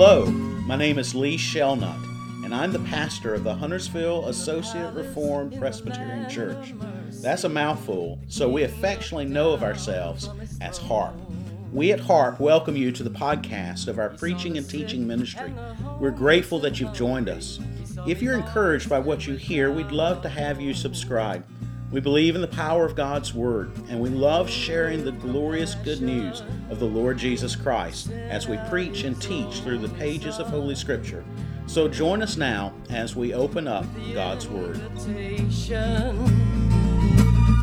Hello, my name is Lee Shelnut, and I'm the pastor of the Huntersville Associate Reformed Presbyterian Church. That's a mouthful, so we affectionately know of ourselves as HARP. We at HARP welcome you to the podcast of our preaching and teaching ministry. We're grateful that you've joined us. If you're encouraged by what you hear, we'd love to have you subscribe. We believe in the power of God's Word, and we love sharing the glorious good news of the Lord Jesus Christ as we preach and teach through the pages of Holy Scripture. So join us now as we open up God's Word.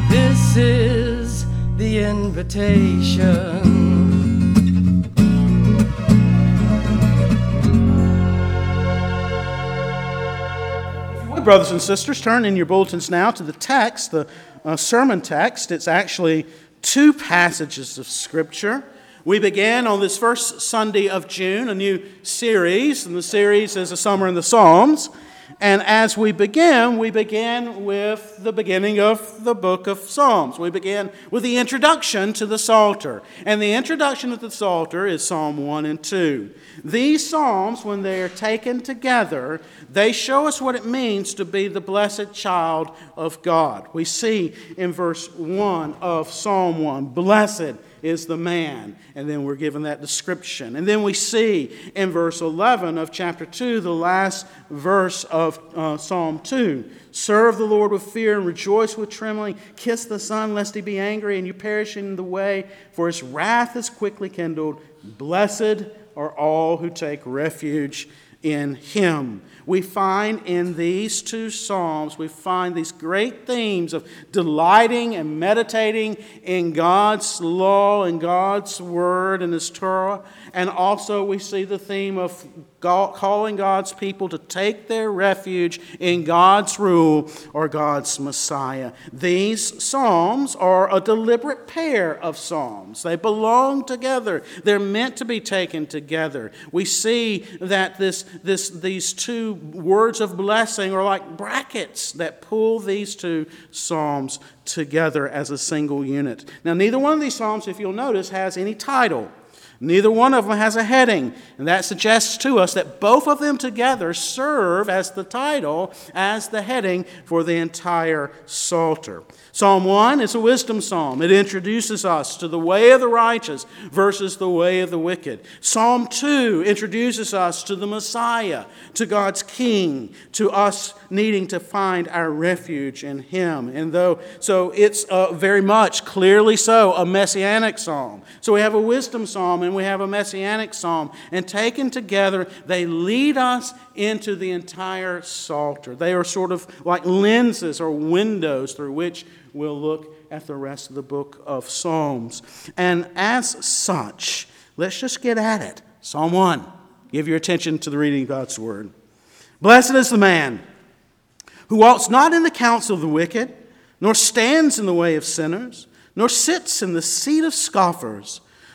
This is the invitation. Brothers and sisters, turn in your bulletins now to the text, the uh, sermon text. It's actually two passages of Scripture. We began on this first Sunday of June a new series, and the series is A Summer in the Psalms. And as we begin, we begin with the beginning of the book of Psalms. We begin with the introduction to the Psalter. And the introduction to the Psalter is Psalm 1 and 2. These Psalms, when they are taken together, they show us what it means to be the blessed child of God. We see in verse 1 of Psalm 1 Blessed is the man. And then we're given that description. And then we see in verse 11 of chapter 2, the last verse of uh, Psalm 2 Serve the Lord with fear and rejoice with trembling. Kiss the Son, lest he be angry and you perish in the way, for his wrath is quickly kindled. Blessed are all who take refuge in him. We find in these two Psalms, we find these great themes of delighting and meditating in God's law and God's word and His Torah. And also, we see the theme of God, calling God's people to take their refuge in God's rule or God's Messiah. These Psalms are a deliberate pair of Psalms, they belong together, they're meant to be taken together. We see that this, this, these two words of blessing are like brackets that pull these two Psalms together as a single unit. Now, neither one of these Psalms, if you'll notice, has any title. Neither one of them has a heading, and that suggests to us that both of them together serve as the title, as the heading for the entire Psalter. Psalm 1 is a wisdom psalm. It introduces us to the way of the righteous versus the way of the wicked. Psalm 2 introduces us to the Messiah, to God's King, to us needing to find our refuge in Him. And though, so it's uh, very much, clearly so, a messianic psalm. So we have a wisdom psalm and we have a messianic psalm. And taken together, they lead us into the entire Psalter. They are sort of like lenses or windows through which we'll look at the rest of the book of Psalms. And as such, let's just get at it. Psalm 1. Give your attention to the reading of God's word. Blessed is the man who walks not in the counsel of the wicked, nor stands in the way of sinners, nor sits in the seat of scoffers.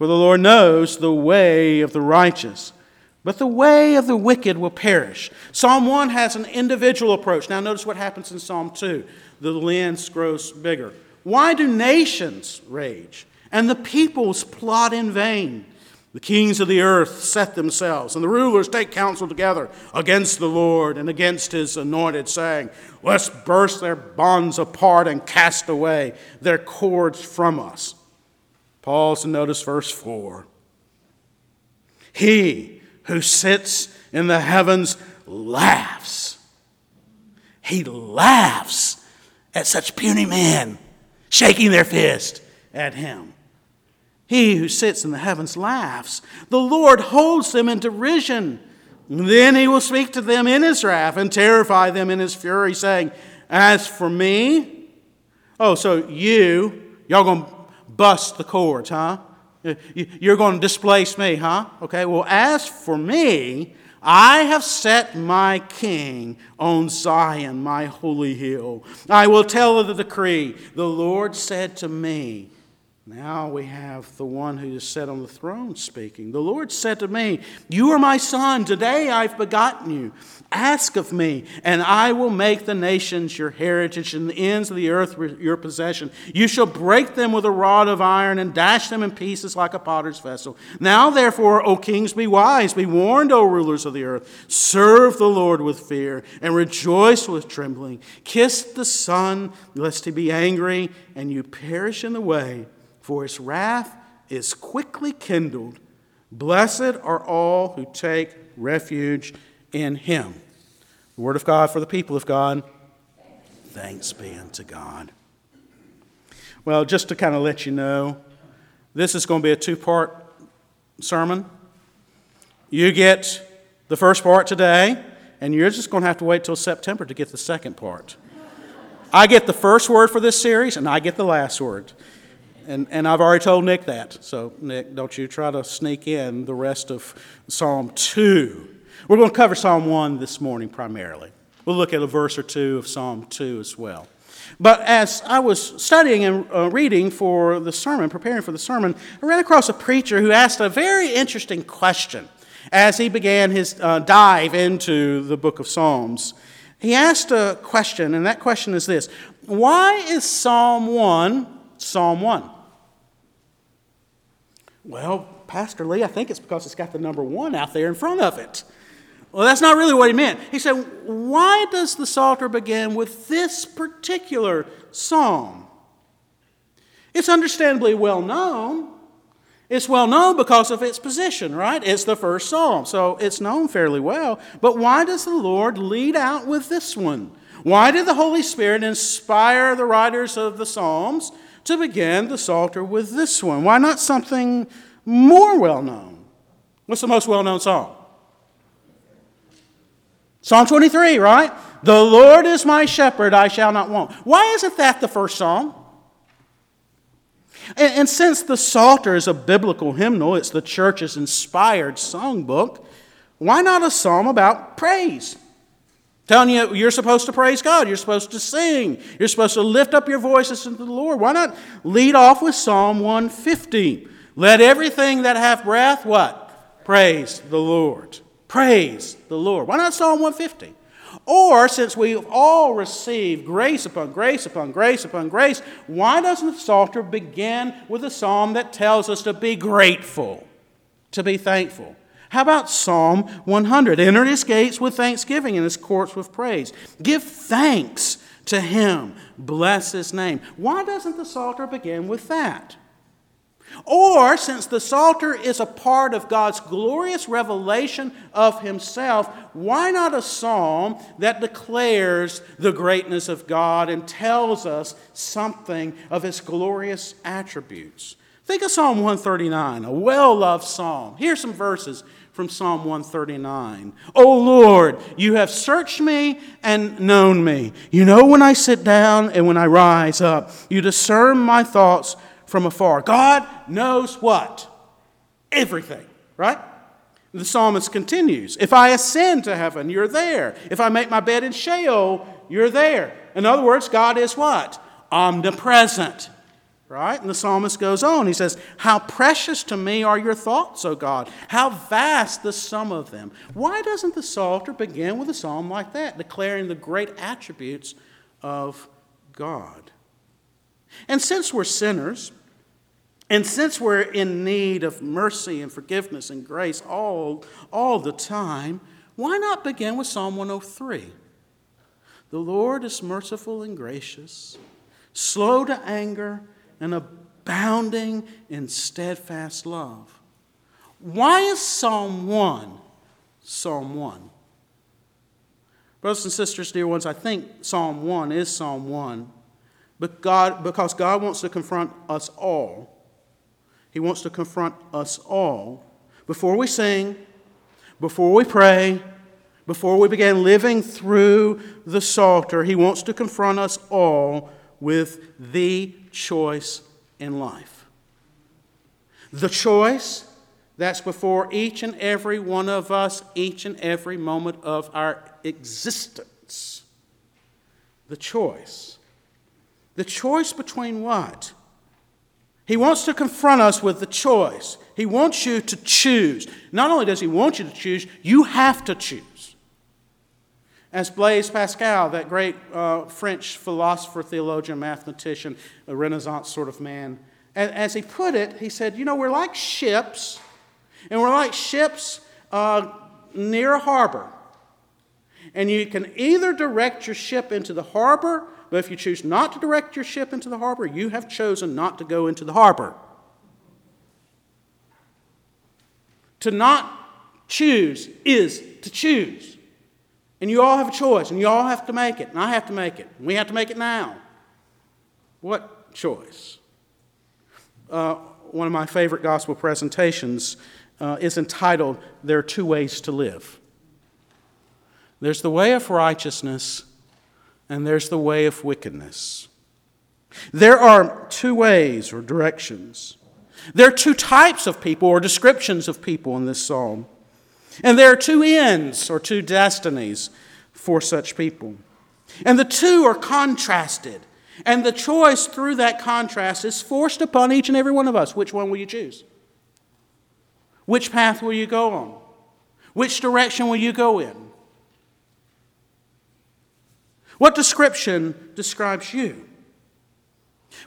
For the Lord knows the way of the righteous, but the way of the wicked will perish. Psalm 1 has an individual approach. Now, notice what happens in Psalm 2 the lens grows bigger. Why do nations rage and the peoples plot in vain? The kings of the earth set themselves, and the rulers take counsel together against the Lord and against his anointed, saying, Let's burst their bonds apart and cast away their cords from us. Pause and notice verse 4. He who sits in the heavens laughs. He laughs at such puny men, shaking their fist at him. He who sits in the heavens laughs. The Lord holds them in derision. Then he will speak to them in his wrath and terrify them in his fury, saying, As for me, oh, so you, y'all gonna bust the cords, huh? You're going to displace me, huh? Okay, well, as for me, I have set my king on Zion, my holy hill. I will tell of the decree. The Lord said to me, now we have the one who is set on the throne speaking. The Lord said to me, You are my son. Today I've begotten you. Ask of me, and I will make the nations your heritage and the ends of the earth your possession. You shall break them with a rod of iron and dash them in pieces like a potter's vessel. Now, therefore, O kings, be wise. Be warned, O rulers of the earth. Serve the Lord with fear and rejoice with trembling. Kiss the Son, lest he be angry and you perish in the way for his wrath is quickly kindled. Blessed are all who take refuge in him. The word of God for the people of God. Thanks be unto God. Well, just to kind of let you know, this is going to be a two part sermon. You get the first part today, and you're just going to have to wait till September to get the second part. I get the first word for this series, and I get the last word. And, and I've already told Nick that. So, Nick, don't you try to sneak in the rest of Psalm 2. We're going to cover Psalm 1 this morning primarily. We'll look at a verse or two of Psalm 2 as well. But as I was studying and uh, reading for the sermon, preparing for the sermon, I ran across a preacher who asked a very interesting question as he began his uh, dive into the book of Psalms. He asked a question, and that question is this Why is Psalm 1 Psalm 1? Well, Pastor Lee, I think it's because it's got the number one out there in front of it. Well, that's not really what he meant. He said, Why does the Psalter begin with this particular psalm? It's understandably well known. It's well known because of its position, right? It's the first psalm, so it's known fairly well. But why does the Lord lead out with this one? Why did the Holy Spirit inspire the writers of the Psalms to begin the Psalter with this one? Why not something more well known? What's the most well known psalm? Psalm 23, right? The Lord is my shepherd, I shall not want. Why isn't that the first psalm? And, and, since the Psalter is a biblical hymnal, it's the church's inspired songbook, why not a psalm about praise? Telling you you're supposed to praise God, you're supposed to sing, you're supposed to lift up your voices to the Lord. Why not lead off with Psalm 150? Let everything that hath breath, what? Praise the Lord. Praise the Lord. Why not Psalm 150? Or, since we've all received grace upon grace upon grace upon grace, why doesn't the Psalter begin with a psalm that tells us to be grateful, to be thankful? How about Psalm 100? Enter his gates with thanksgiving and his courts with praise. Give thanks to him. Bless his name. Why doesn't the Psalter begin with that? Or, since the Psalter is a part of God's glorious revelation of Himself, why not a psalm that declares the greatness of God and tells us something of His glorious attributes? Think of Psalm 139, a well loved psalm. Here's some verses from Psalm 139. O Lord, you have searched me and known me. You know when I sit down and when I rise up. You discern my thoughts from afar. God knows what? Everything, right? The psalmist continues If I ascend to heaven, you're there. If I make my bed in Sheol, you're there. In other words, God is what? Omnipresent. Right? And the psalmist goes on. He says, How precious to me are your thoughts, O God. How vast the sum of them. Why doesn't the Psalter begin with a psalm like that, declaring the great attributes of God? And since we're sinners, and since we're in need of mercy and forgiveness and grace all, all the time, why not begin with Psalm 103? The Lord is merciful and gracious, slow to anger and abounding in steadfast love. Why is Psalm 1 Psalm 1? Brothers and sisters, dear ones, I think Psalm 1 is Psalm 1 but God, because God wants to confront us all. He wants to confront us all before we sing, before we pray, before we begin living through the Psalter. He wants to confront us all with the choice in life. The choice that's before each and every one of us, each and every moment of our existence. The choice. The choice between what? He wants to confront us with the choice. He wants you to choose. Not only does he want you to choose, you have to choose. As Blaise Pascal, that great uh, French philosopher, theologian, mathematician, a Renaissance sort of man, as he put it, he said, You know, we're like ships, and we're like ships uh, near a harbor. And you can either direct your ship into the harbor, but if you choose not to direct your ship into the harbor, you have chosen not to go into the harbor. To not choose is to choose. And you all have a choice, and you all have to make it, and I have to make it, and we have to make it now. What choice? Uh, one of my favorite gospel presentations uh, is entitled There Are Two Ways to Live. There's the way of righteousness, and there's the way of wickedness. There are two ways or directions. There are two types of people or descriptions of people in this psalm. And there are two ends or two destinies for such people. And the two are contrasted. And the choice through that contrast is forced upon each and every one of us. Which one will you choose? Which path will you go on? Which direction will you go in? What description describes you?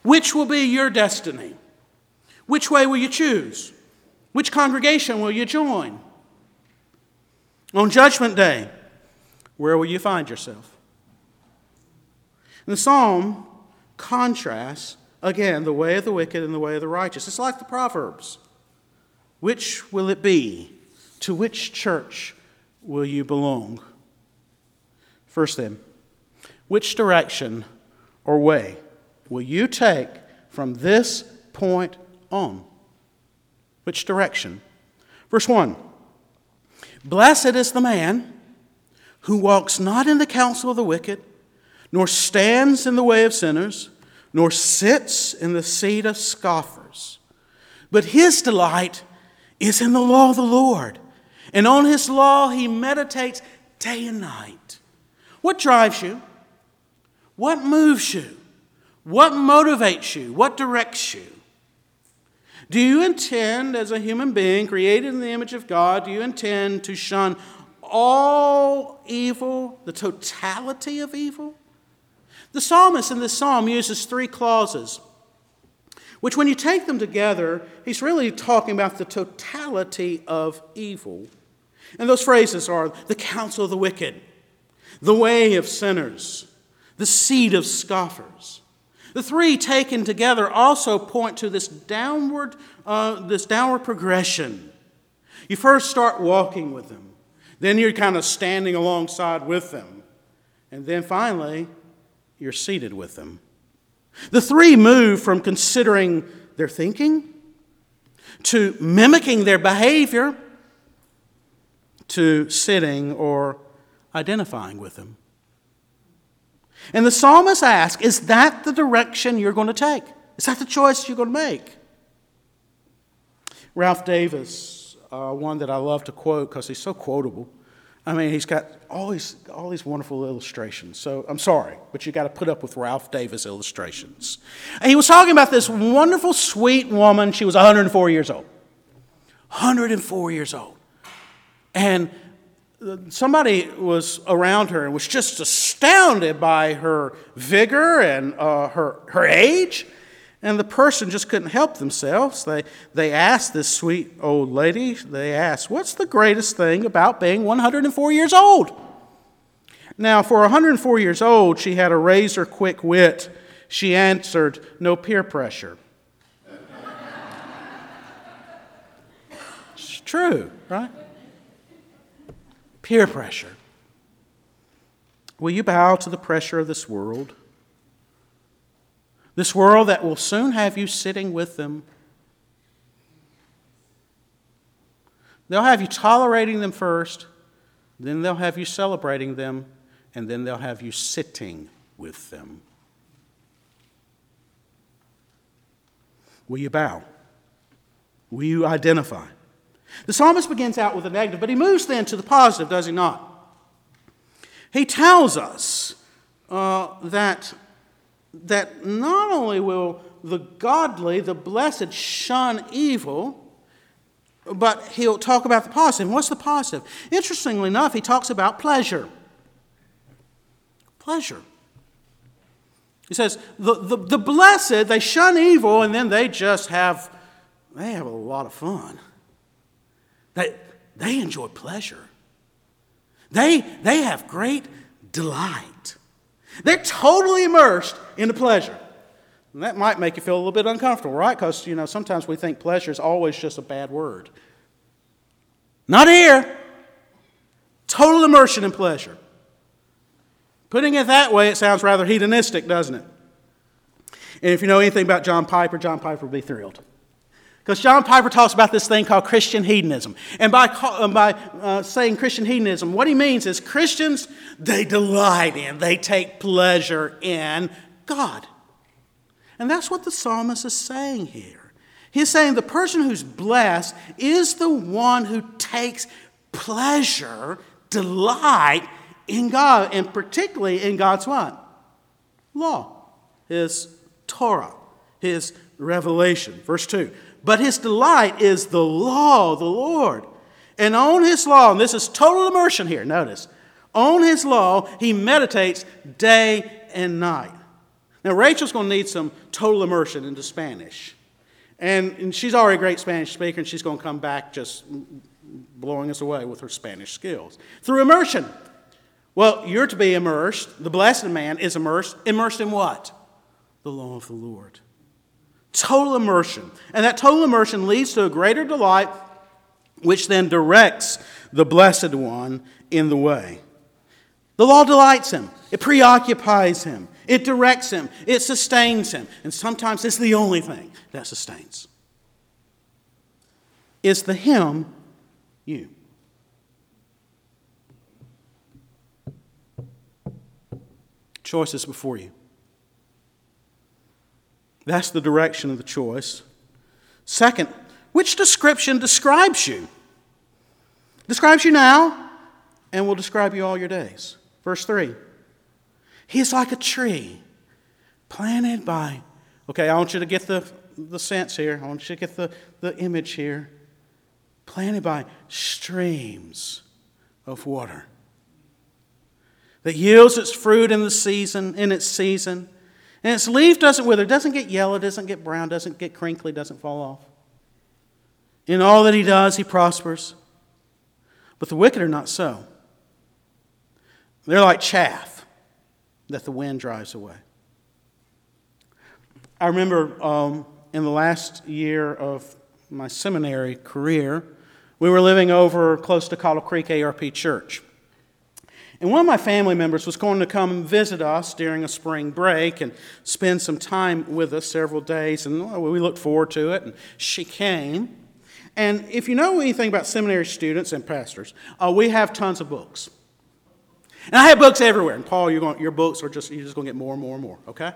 Which will be your destiny? Which way will you choose? Which congregation will you join? On Judgment Day, where will you find yourself? the psalm contrasts, again, the way of the wicked and the way of the righteous. It's like the Proverbs. Which will it be? To which church will you belong? First, then, which direction or way will you take from this point on? Which direction? Verse 1 Blessed is the man who walks not in the counsel of the wicked, nor stands in the way of sinners, nor sits in the seat of scoffers. But his delight is in the law of the Lord, and on his law he meditates day and night. What drives you? What moves you? What motivates you? What directs you? Do you intend, as a human being created in the image of God, do you intend to shun all evil, the totality of evil? The psalmist in this psalm uses three clauses, which, when you take them together, he's really talking about the totality of evil. And those phrases are the counsel of the wicked, the way of sinners, the seed of scoffers. The three taken together also point to this downward, uh, this downward progression. You first start walking with them, then you're kind of standing alongside with them, and then finally, you're seated with them. The three move from considering their thinking to mimicking their behavior to sitting or identifying with them. And the psalmist asks, Is that the direction you're going to take? Is that the choice you're going to make? Ralph Davis, uh, one that I love to quote because he's so quotable. I mean, he's got all these, all these wonderful illustrations. So I'm sorry, but you got to put up with Ralph Davis illustrations. And he was talking about this wonderful, sweet woman. She was 104 years old. 104 years old. And somebody was around her and was just astounded by her vigor and uh, her, her age. And the person just couldn't help themselves. They, they asked this sweet old lady, they asked, What's the greatest thing about being 104 years old? Now, for 104 years old, she had a razor quick wit. She answered, No peer pressure. it's true, right? Peer pressure. Will you bow to the pressure of this world? This world that will soon have you sitting with them. They'll have you tolerating them first, then they'll have you celebrating them, and then they'll have you sitting with them. Will you bow? Will you identify? The psalmist begins out with a negative, but he moves then to the positive, does he not? He tells us uh, that, that not only will the godly, the blessed, shun evil, but he'll talk about the positive. What's the positive? Interestingly enough, he talks about pleasure. Pleasure. He says, the, the, the blessed, they shun evil and then they just have, they have a lot of fun. They, they enjoy pleasure. They, they have great delight. They're totally immersed in the pleasure. And that might make you feel a little bit uncomfortable, right? Because, you know, sometimes we think pleasure is always just a bad word. Not here. Total immersion in pleasure. Putting it that way, it sounds rather hedonistic, doesn't it? And if you know anything about John Piper, John Piper would be thrilled. Because John Piper talks about this thing called Christian hedonism. And by, by uh, saying Christian hedonism, what he means is Christians, they delight in, they take pleasure in God. And that's what the psalmist is saying here. He's saying the person who's blessed is the one who takes pleasure, delight in God, and particularly in God's what? Law, His Torah, His revelation. Verse 2 But his delight is the law of the Lord. And on his law, and this is total immersion here, notice, on his law, he meditates day and night. Now, Rachel's going to need some total immersion into Spanish. And, and she's already a great Spanish speaker, and she's going to come back just blowing us away with her Spanish skills. Through immersion. Well, you're to be immersed. The blessed man is immersed. Immersed in what? The law of the Lord. Total immersion. And that total immersion leads to a greater delight, which then directs the blessed one in the way. The law delights him, it preoccupies him, it directs him, it sustains him, and sometimes it's the only thing that sustains. Is the him you? Choices before you. That's the direction of the choice. Second, which description describes you? Describes you now and will describe you all your days. Verse 3 He's like a tree planted by, okay, I want you to get the, the sense here. I want you to get the, the image here. Planted by streams of water that yields its fruit in the season, in its season. And its leaf doesn't wither, doesn't get yellow, doesn't get brown, doesn't get crinkly, doesn't fall off. In all that he does, he prospers. But the wicked are not so. They're like chaff that the wind drives away. I remember um, in the last year of my seminary career, we were living over close to Coddle Creek ARP Church. And one of my family members was going to come and visit us during a spring break and spend some time with us several days. And we looked forward to it. And she came. And if you know anything about seminary students and pastors, uh, we have tons of books. And I have books everywhere. And Paul, you're going, your books are just, you're just going to get more and more and more, okay?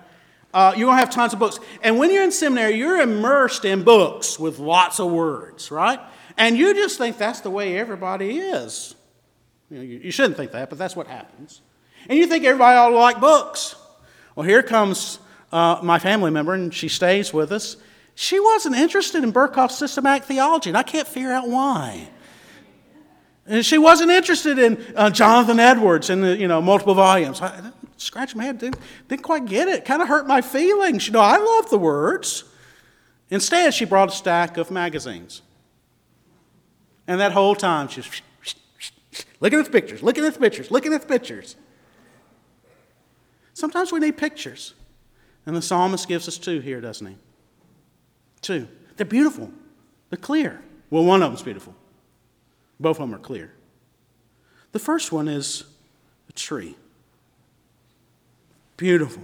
Uh, you're going to have tons of books. And when you're in seminary, you're immersed in books with lots of words, right? And you just think that's the way everybody is. You, know, you, you shouldn't think that, but that's what happens. And you think everybody ought to like books. Well, here comes uh, my family member, and she stays with us. She wasn't interested in Berkhof's systematic theology, and I can't figure out why. And she wasn't interested in uh, Jonathan Edwards and the you know multiple volumes. I, scratched my head, didn't, didn't quite get it. Kind of hurt my feelings. You know, I love the words. Instead, she brought a stack of magazines. And that whole time, she's looking at the pictures, Look at the pictures, Look at the pictures. Sometimes we need pictures. And the psalmist gives us two here, doesn't he? Two. They're beautiful, they're clear. Well, one of them's beautiful. Both of them are clear. The first one is a tree. Beautiful,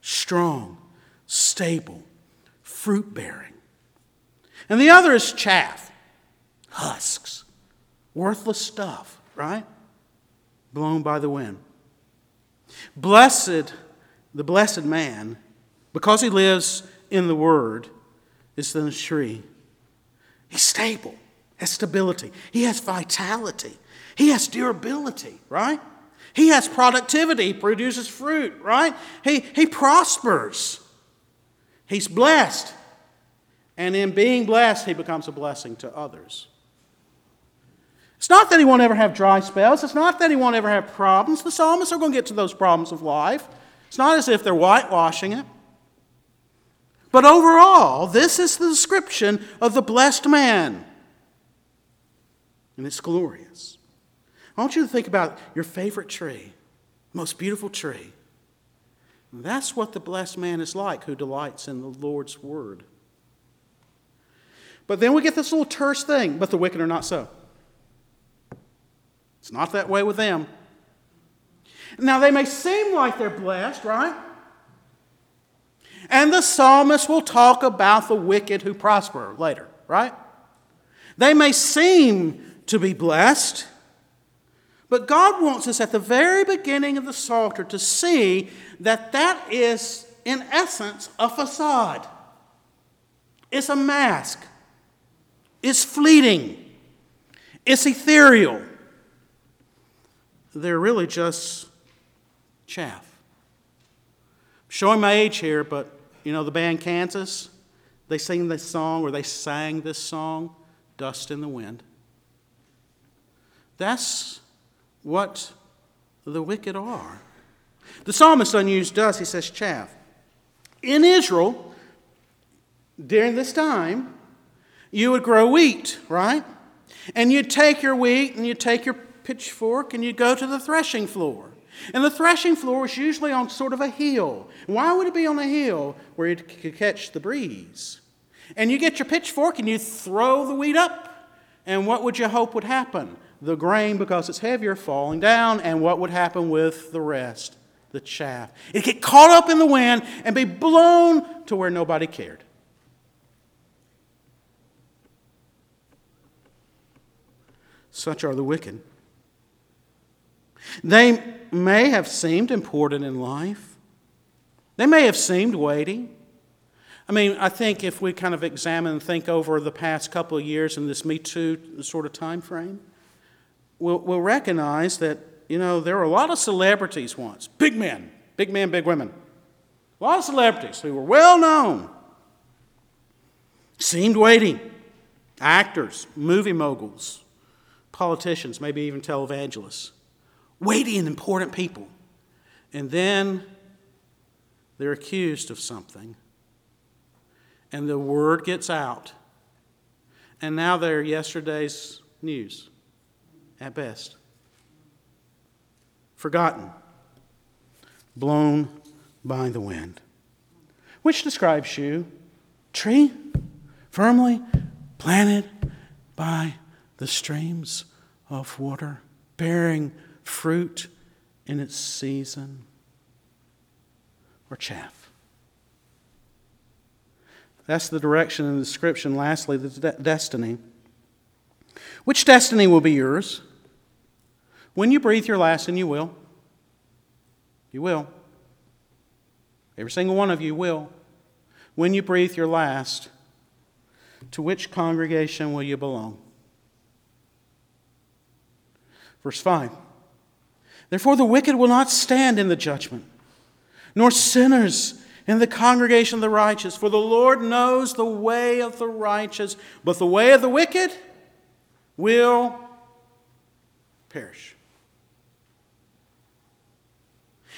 strong, stable, fruit bearing. And the other is chaff, husks, worthless stuff, right? Blown by the wind. Blessed, the blessed man, because he lives in the Word, is the tree He's stable, has stability, he has vitality, he has durability, right? He has productivity, he produces fruit, right? He, he prospers. He's blessed. And in being blessed, he becomes a blessing to others. It's not that he won't ever have dry spells. It's not that he won't ever have problems. The psalmists are going to get to those problems of life. It's not as if they're whitewashing it. But overall, this is the description of the blessed man. And it's glorious. I want you to think about your favorite tree, most beautiful tree. that's what the blessed man is like who delights in the Lord's word. But then we get this little terse thing, but the wicked are not so. It's not that way with them. Now, they may seem like they're blessed, right? And the psalmist will talk about the wicked who prosper later, right? They may seem to be blessed, but God wants us at the very beginning of the Psalter to see that that is, in essence, a facade. It's a mask. It's fleeting. It's ethereal. They're really just chaff. showing my age here, but you know the band Kansas? They sing this song, or they sang this song, Dust in the Wind. That's what the wicked are. The psalmist doesn't use dust, he says chaff. In Israel, during this time, you would grow wheat, right? And you'd take your wheat and you'd take your pitchfork and you'd go to the threshing floor. And the threshing floor was usually on sort of a hill. Why would it be on a hill where you could catch the breeze? And you get your pitchfork and you throw the wheat up. And what would you hope would happen? The grain, because it's heavier, falling down. And what would happen with the rest? The chaff. It'd get caught up in the wind and be blown to where nobody cared. Such are the wicked. They may have seemed important in life, they may have seemed weighty. I mean, I think if we kind of examine and think over the past couple of years in this Me Too sort of time frame, we'll, we'll recognize that, you know, there were a lot of celebrities once, big men, big men, big women, a lot of celebrities who were well known, seemed weighty, actors, movie moguls, politicians, maybe even televangelists weighty and important people. And then they're accused of something. And the word gets out. And now they're yesterday's news, at best. Forgotten, blown by the wind. Which describes you? Tree, firmly planted by the streams of water, bearing fruit in its season, or chaff. That's the direction and the description. Lastly, the de- destiny. Which destiny will be yours? When you breathe your last, and you will. You will. Every single one of you will. When you breathe your last, to which congregation will you belong? Verse 5. Therefore, the wicked will not stand in the judgment, nor sinners in the congregation of the righteous. For the Lord knows the way of the righteous, but the way of the wicked will perish.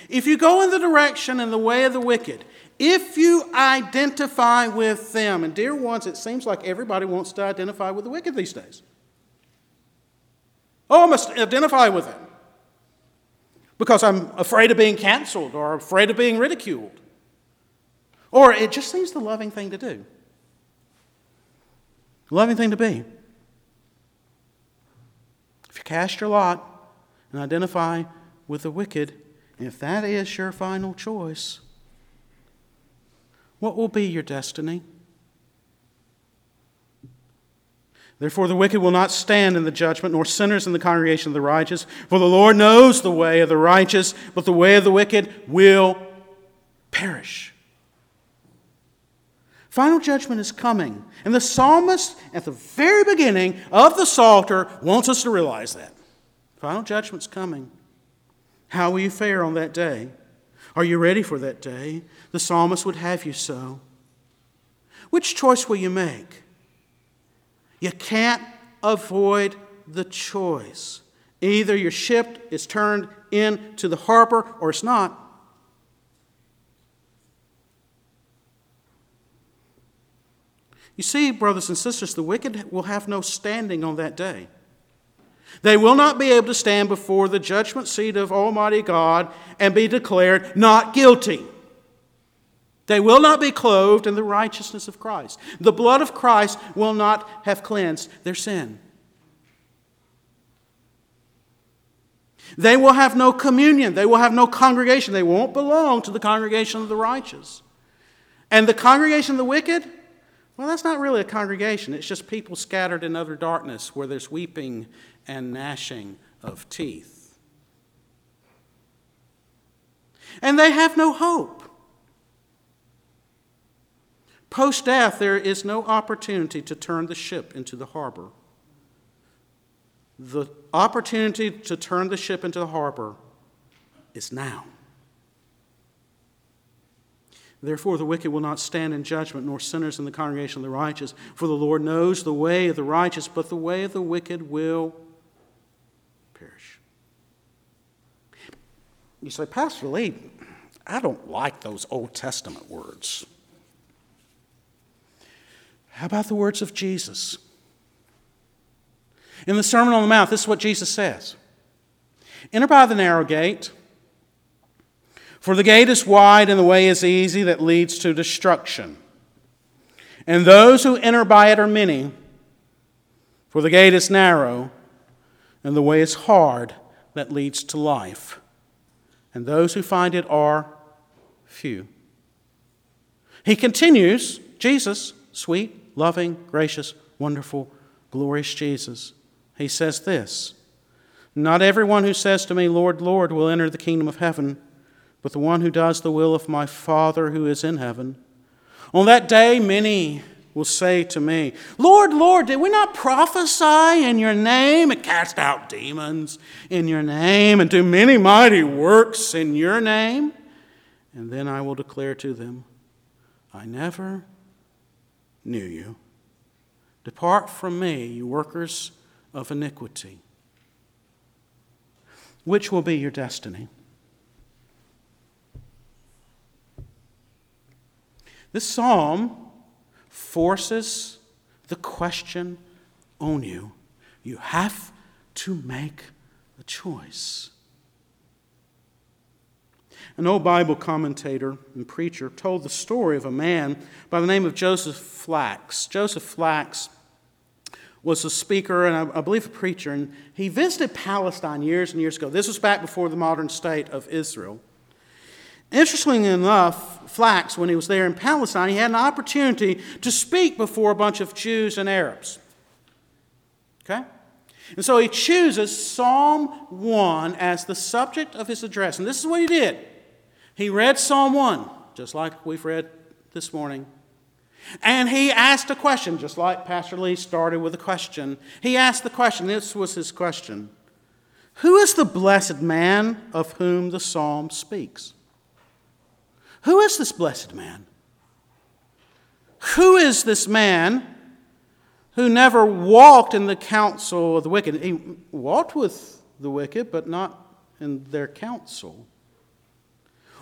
If you go in the direction and the way of the wicked, if you identify with them, and dear ones, it seems like everybody wants to identify with the wicked these days. Oh, I must identify with them because I'm afraid of being canceled or afraid of being ridiculed. Or it just seems the loving thing to do. Loving thing to be. If you cast your lot and identify with the wicked, if that is your final choice, what will be your destiny? Therefore, the wicked will not stand in the judgment, nor sinners in the congregation of the righteous. For the Lord knows the way of the righteous, but the way of the wicked will perish. Final judgment is coming. And the psalmist, at the very beginning of the Psalter, wants us to realize that. Final judgment's coming. How will you fare on that day? Are you ready for that day? The psalmist would have you so. Which choice will you make? You can't avoid the choice. Either your ship is turned into the harbor or it's not. You see, brothers and sisters, the wicked will have no standing on that day. They will not be able to stand before the judgment seat of Almighty God and be declared not guilty. They will not be clothed in the righteousness of Christ. The blood of Christ will not have cleansed their sin. They will have no communion. They will have no congregation. They won't belong to the congregation of the righteous. And the congregation of the wicked, well, that's not really a congregation. It's just people scattered in utter darkness where there's weeping and gnashing of teeth. And they have no hope. Post death, there is no opportunity to turn the ship into the harbor. The opportunity to turn the ship into the harbor is now. Therefore, the wicked will not stand in judgment, nor sinners in the congregation of the righteous. For the Lord knows the way of the righteous, but the way of the wicked will perish. You say, Pastor Lee, I don't like those Old Testament words. How about the words of Jesus? In the Sermon on the Mount, this is what Jesus says Enter by the narrow gate. For the gate is wide and the way is easy that leads to destruction. And those who enter by it are many. For the gate is narrow and the way is hard that leads to life. And those who find it are few. He continues, Jesus, sweet, loving, gracious, wonderful, glorious Jesus. He says this Not everyone who says to me, Lord, Lord, will enter the kingdom of heaven but the one who does the will of my Father who is in heaven. On that day, many will say to me, Lord, Lord, did we not prophesy in your name and cast out demons in your name and do many mighty works in your name? And then I will declare to them, I never knew you. Depart from me, you workers of iniquity. Which will be your destiny? This psalm forces the question on you. You have to make a choice. An old Bible commentator and preacher told the story of a man by the name of Joseph Flacks. Joseph Flacks was a speaker and I believe a preacher, and he visited Palestine years and years ago. This was back before the modern state of Israel. Interestingly enough, Flacks, when he was there in Palestine, he had an opportunity to speak before a bunch of Jews and Arabs. Okay? And so he chooses Psalm 1 as the subject of his address. And this is what he did. He read Psalm 1, just like we've read this morning. And he asked a question, just like Pastor Lee started with a question. He asked the question, this was his question Who is the blessed man of whom the psalm speaks? Who is this blessed man? Who is this man who never walked in the counsel of the wicked? He walked with the wicked, but not in their counsel.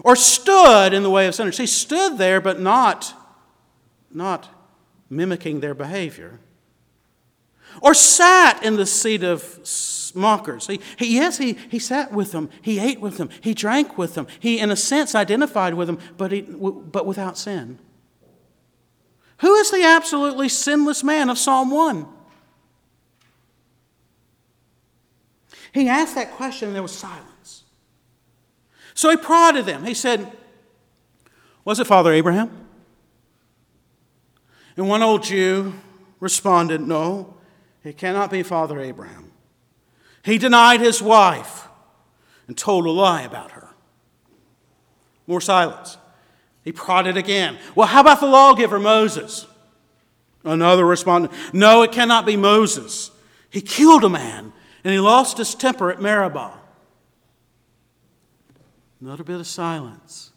Or stood in the way of sinners. He stood there, but not, not mimicking their behavior. Or sat in the seat of mockers. He, he, yes, he, he sat with them, he ate with them, he drank with them, he, in a sense, identified with them, but, he, but without sin. Who is the absolutely sinless man of Psalm 1? He asked that question and there was silence. So he prodded them. He said, Was it Father Abraham? And one old Jew responded, No, it cannot be Father Abraham. He denied his wife and told a lie about her. More silence. He prodded again. Well, how about the lawgiver Moses? Another responded, No, it cannot be Moses. He killed a man and he lost his temper at Meribah. Another bit of silence.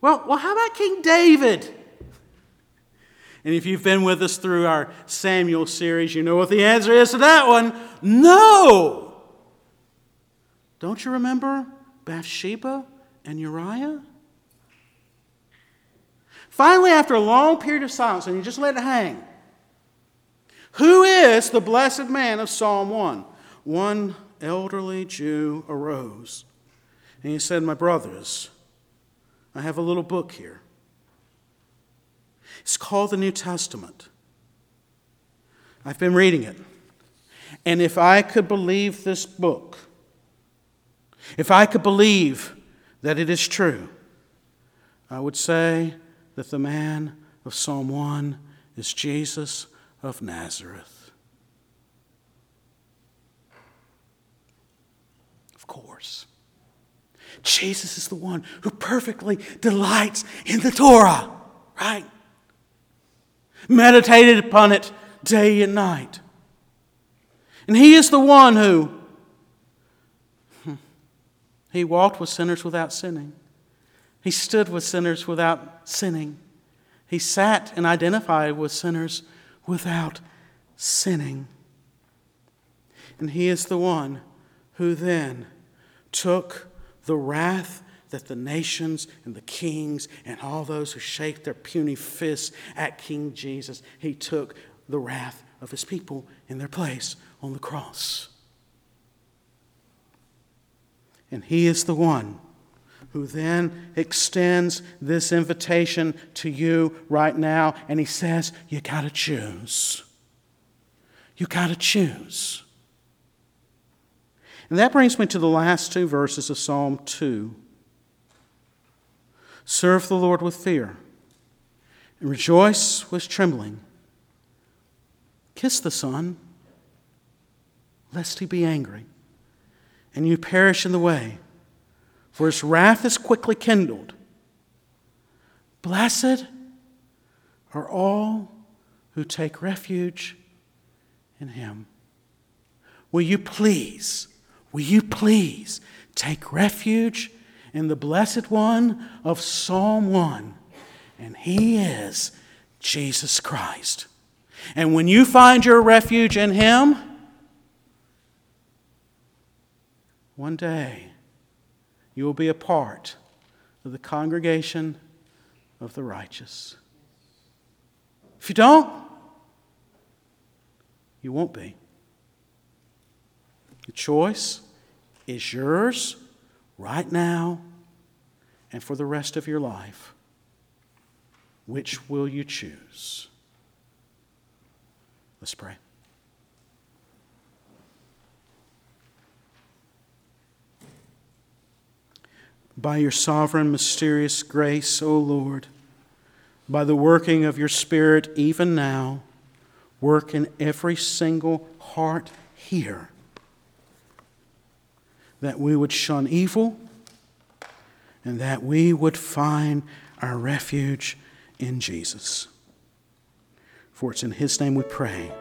Well, well, how about King David? And if you've been with us through our Samuel series, you know what the answer is to that one. No! Don't you remember Bathsheba and Uriah? Finally, after a long period of silence, and you just let it hang, who is the blessed man of Psalm 1? One elderly Jew arose and he said, My brothers, I have a little book here. It's called the New Testament. I've been reading it. And if I could believe this book, if I could believe that it is true, I would say that the man of Psalm 1 is Jesus of Nazareth. Of course. Jesus is the one who perfectly delights in the Torah, right? Meditated upon it day and night. And he is the one who he walked with sinners without sinning. He stood with sinners without sinning. He sat and identified with sinners without sinning. And he is the one who then took the wrath that the nations and the kings and all those who shake their puny fists at King Jesus, he took the wrath of his people in their place on the cross. And he is the one who then extends this invitation to you right now, and he says, You got to choose. You got to choose. And that brings me to the last two verses of Psalm 2. Serve the Lord with fear, and rejoice with trembling. Kiss the Son, lest he be angry, and you perish in the way, for his wrath is quickly kindled. Blessed are all who take refuge in him. Will you please? Will you please take refuge in the blessed one of Psalm 1? And he is Jesus Christ. And when you find your refuge in him, one day you will be a part of the congregation of the righteous. If you don't, you won't be. The choice is yours right now and for the rest of your life. Which will you choose? Let's pray. By your sovereign, mysterious grace, O Lord, by the working of your Spirit even now, work in every single heart here that we would shun evil and that we would find our refuge in Jesus. For it's in His name we pray.